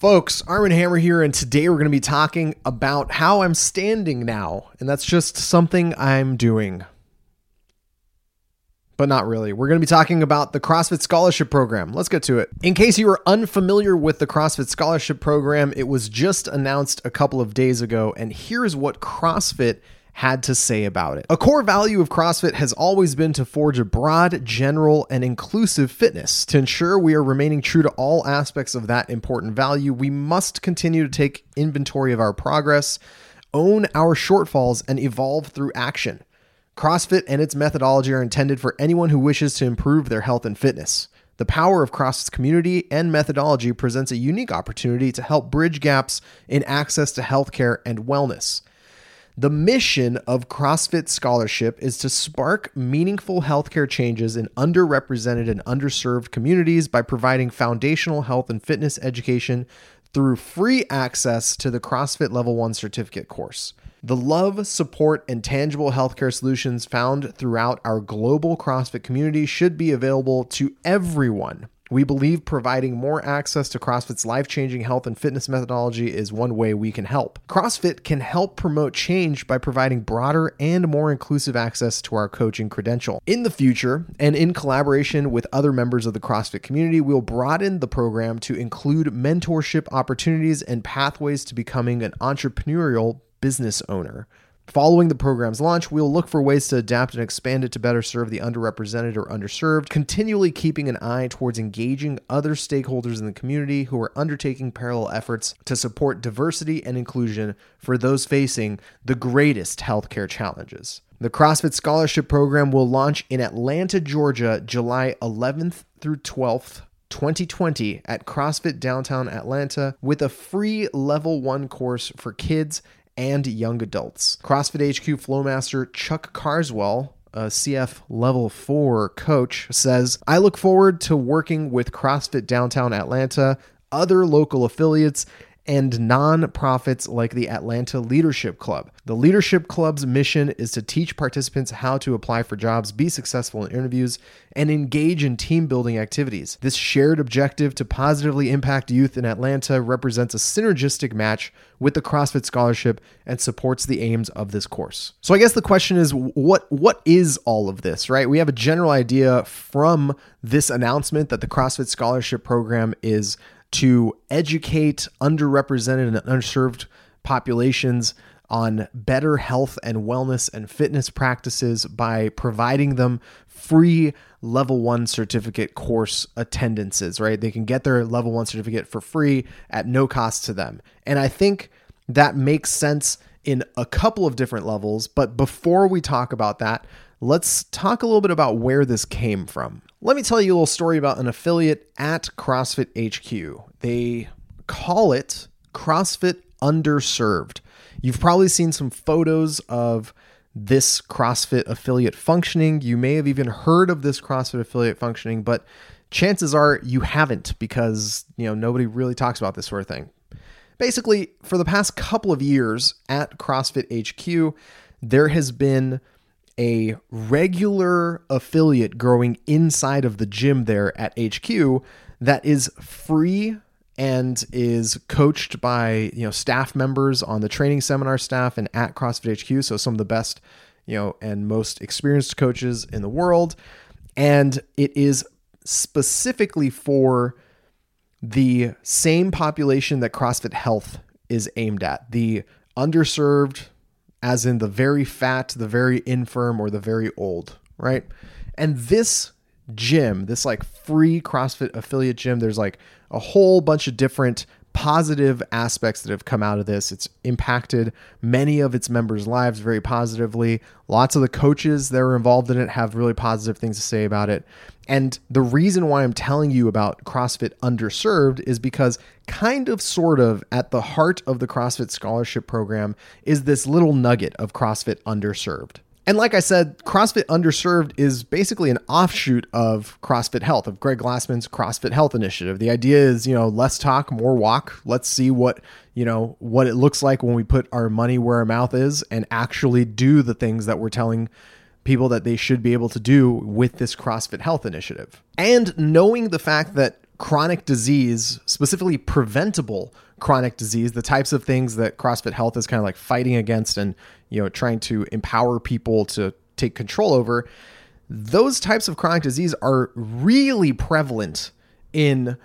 Folks, Arm & Hammer here, and today we're going to be talking about how I'm standing now. And that's just something I'm doing. But not really. We're going to be talking about the CrossFit Scholarship Program. Let's get to it. In case you are unfamiliar with the CrossFit Scholarship Program, it was just announced a couple of days ago, and here's what CrossFit had to say about it. A core value of CrossFit has always been to forge a broad, general, and inclusive fitness. To ensure we are remaining true to all aspects of that important value, we must continue to take inventory of our progress, own our shortfalls, and evolve through action. CrossFit and its methodology are intended for anyone who wishes to improve their health and fitness. The power of CrossFit's community and methodology presents a unique opportunity to help bridge gaps in access to healthcare and wellness. The mission of CrossFit Scholarship is to spark meaningful healthcare changes in underrepresented and underserved communities by providing foundational health and fitness education through free access to the CrossFit Level 1 certificate course. The love, support, and tangible healthcare solutions found throughout our global CrossFit community should be available to everyone we believe providing more access to CrossFit's life changing health and fitness methodology is one way we can help. CrossFit can help promote change by providing broader and more inclusive access to our coaching credential. In the future, and in collaboration with other members of the CrossFit community, we'll broaden the program to include mentorship opportunities and pathways to becoming an entrepreneurial business owner. Following the program's launch, we'll look for ways to adapt and expand it to better serve the underrepresented or underserved, continually keeping an eye towards engaging other stakeholders in the community who are undertaking parallel efforts to support diversity and inclusion for those facing the greatest healthcare challenges. The CrossFit Scholarship Program will launch in Atlanta, Georgia, July 11th through 12th. 2020 at CrossFit Downtown Atlanta with a free level 1 course for kids and young adults. CrossFit HQ Flowmaster Chuck Carswell a CF Level 4 coach, says, I look forward to working with CrossFit Downtown Atlanta, other local affiliates, and nonprofits like the Atlanta Leadership Club. The Leadership Club's mission is to teach participants how to apply for jobs, be successful in interviews, and engage in team building activities. This shared objective to positively impact youth in Atlanta represents a synergistic match with the CrossFit Scholarship and supports the aims of this course. So I guess the question is what what is all of this, right? We have a general idea from this announcement that the CrossFit Scholarship program is to educate underrepresented and underserved populations on better health and wellness and fitness practices by providing them free level one certificate course attendances, right? They can get their level one certificate for free at no cost to them. And I think that makes sense in a couple of different levels. But before we talk about that, let's talk a little bit about where this came from. Let me tell you a little story about an affiliate at CrossFit HQ. They call it CrossFit Underserved. You've probably seen some photos of this CrossFit affiliate functioning. You may have even heard of this CrossFit affiliate functioning, but chances are you haven't because, you know, nobody really talks about this sort of thing. Basically, for the past couple of years at CrossFit HQ, there has been a regular affiliate growing inside of the gym there at HQ that is free and is coached by you know staff members on the training seminar staff and at CrossFit HQ so some of the best you know and most experienced coaches in the world. And it is specifically for the same population that CrossFit Health is aimed at the underserved as in the very fat, the very infirm, or the very old, right? And this gym, this like free CrossFit affiliate gym, there's like a whole bunch of different positive aspects that have come out of this. It's impacted many of its members' lives very positively. Lots of the coaches that are involved in it have really positive things to say about it. And the reason why I'm telling you about CrossFit Underserved is because, kind of, sort of, at the heart of the CrossFit Scholarship Program is this little nugget of CrossFit Underserved. And like I said, CrossFit Underserved is basically an offshoot of CrossFit Health, of Greg Glassman's CrossFit Health initiative. The idea is, you know, less talk, more walk. Let's see what, you know, what it looks like when we put our money where our mouth is and actually do the things that we're telling people that they should be able to do with this CrossFit Health initiative. And knowing the fact that chronic disease, specifically preventable chronic disease, the types of things that CrossFit Health is kind of like fighting against and, you know, trying to empower people to take control over, those types of chronic disease are really prevalent in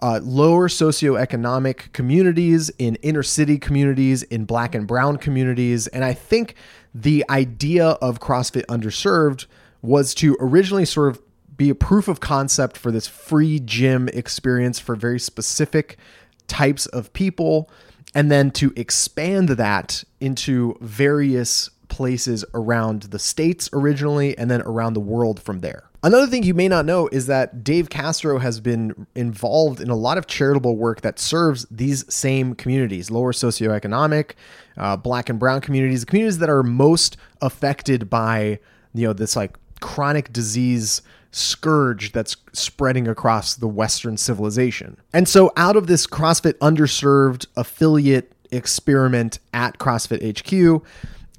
uh, lower socioeconomic communities, in inner city communities, in black and brown communities. And I think the idea of CrossFit Underserved was to originally sort of be a proof of concept for this free gym experience for very specific types of people, and then to expand that into various places around the states originally and then around the world from there. Another thing you may not know is that Dave Castro has been involved in a lot of charitable work that serves these same communities, lower socioeconomic, uh, black and brown communities, communities that are most affected by you know this like chronic disease scourge that's spreading across the Western civilization. And so, out of this CrossFit underserved affiliate experiment at CrossFit HQ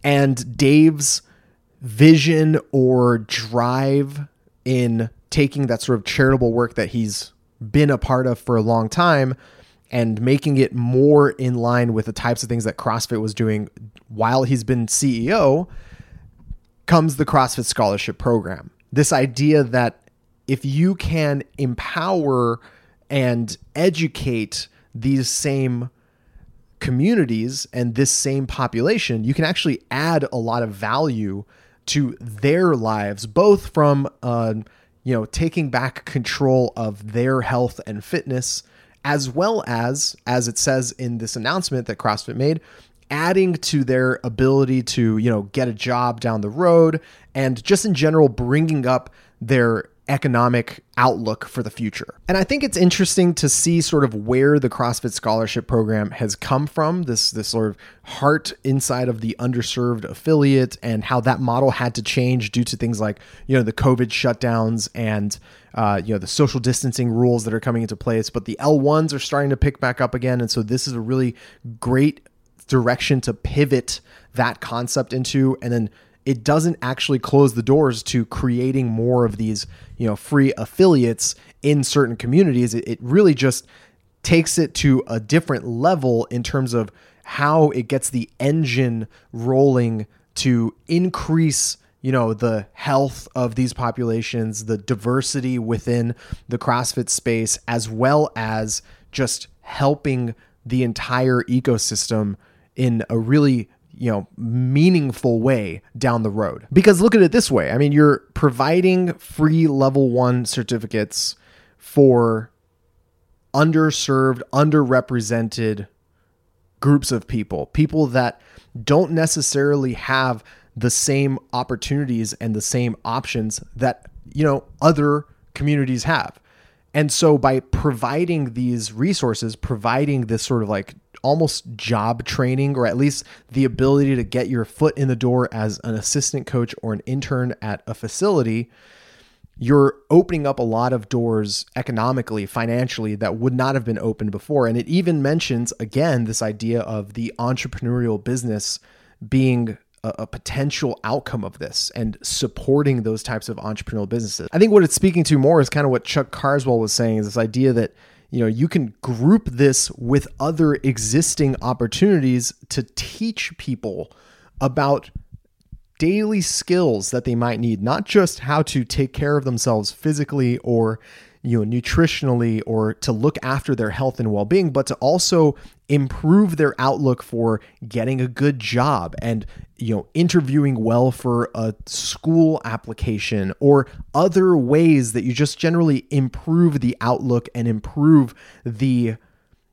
and Dave's vision or drive in taking that sort of charitable work that he's been a part of for a long time and making it more in line with the types of things that CrossFit was doing while he's been CEO comes the CrossFit Scholarship Program. This idea that if you can empower and educate these same communities and this same population, you can actually add a lot of value to their lives, both from uh, you know taking back control of their health and fitness, as well as as it says in this announcement that CrossFit made, adding to their ability to you know get a job down the road, and just in general bringing up their economic outlook for the future. And I think it's interesting to see sort of where the CrossFit scholarship program has come from, this this sort of heart inside of the underserved affiliate and how that model had to change due to things like, you know, the COVID shutdowns and uh, you know, the social distancing rules that are coming into place, but the L1s are starting to pick back up again. And so this is a really great direction to pivot that concept into. And then it doesn't actually close the doors to creating more of these, you know, free affiliates in certain communities. It, it really just takes it to a different level in terms of how it gets the engine rolling to increase you know the health of these populations the diversity within the crossfit space as well as just helping the entire ecosystem in a really you know, meaningful way down the road. Because look at it this way I mean, you're providing free level one certificates for underserved, underrepresented groups of people, people that don't necessarily have the same opportunities and the same options that, you know, other communities have. And so by providing these resources, providing this sort of like almost job training or at least the ability to get your foot in the door as an assistant coach or an intern at a facility, you're opening up a lot of doors economically, financially that would not have been opened before. And it even mentions again this idea of the entrepreneurial business being a, potential outcome of this and supporting those types of entrepreneurial businesses. I think what it's speaking to more is kind of what Chuck Carswell was saying is this idea that you know you can group this with other existing opportunities to teach people about daily skills that they might need not just how to take care of themselves physically or you know nutritionally or to look after their health and well-being but to also improve their outlook for getting a good job and you know interviewing well for a school application or other ways that you just generally improve the outlook and improve the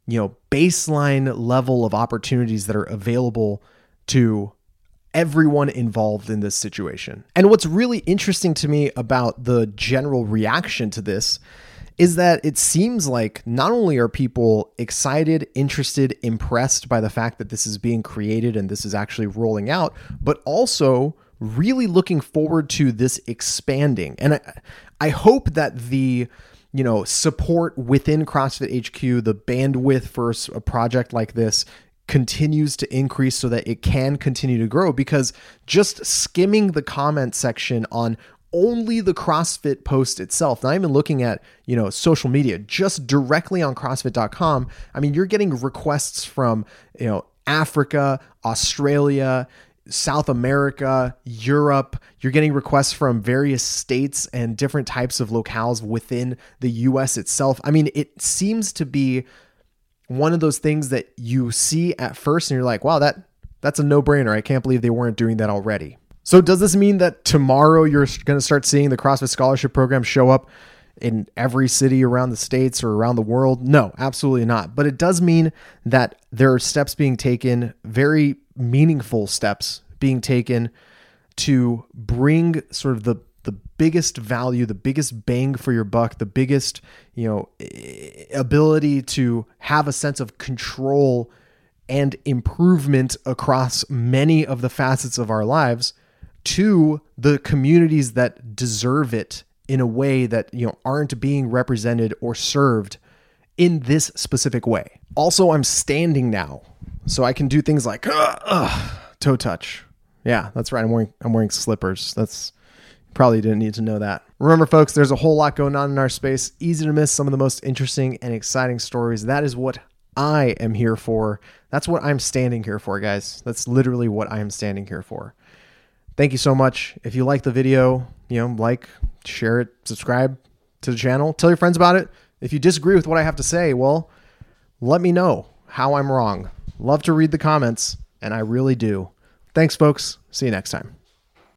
you know baseline level of opportunities that are available to everyone involved in this situation. And what's really interesting to me about the general reaction to this is that it seems like not only are people excited, interested, impressed by the fact that this is being created and this is actually rolling out, but also really looking forward to this expanding. And I, I hope that the you know support within CrossFit HQ, the bandwidth for a project like this continues to increase so that it can continue to grow because just skimming the comment section on only the CrossFit post itself, not even looking at, you know, social media, just directly on CrossFit.com. I mean, you're getting requests from, you know, Africa, Australia, South America, Europe. You're getting requests from various states and different types of locales within the US itself. I mean, it seems to be one of those things that you see at first and you're like, wow, that that's a no-brainer. I can't believe they weren't doing that already. So does this mean that tomorrow you're going to start seeing the CrossFit scholarship program show up in every city around the states or around the world? No, absolutely not. But it does mean that there are steps being taken, very meaningful steps being taken to bring sort of the the biggest value, the biggest bang for your buck, the biggest, you know, ability to have a sense of control and improvement across many of the facets of our lives to the communities that deserve it in a way that you know aren't being represented or served in this specific way. Also, I'm standing now, so I can do things like uh, uh, toe touch. Yeah, that's right. I'm wearing I'm wearing slippers. That's probably didn't need to know that. Remember, folks, there's a whole lot going on in our space. Easy to miss some of the most interesting and exciting stories. That is what I am here for. That's what I'm standing here for, guys. That's literally what I am standing here for. Thank you so much. If you like the video, you know, like, share it, subscribe to the channel, tell your friends about it. If you disagree with what I have to say, well, let me know how I'm wrong. Love to read the comments, and I really do. Thanks, folks. See you next time.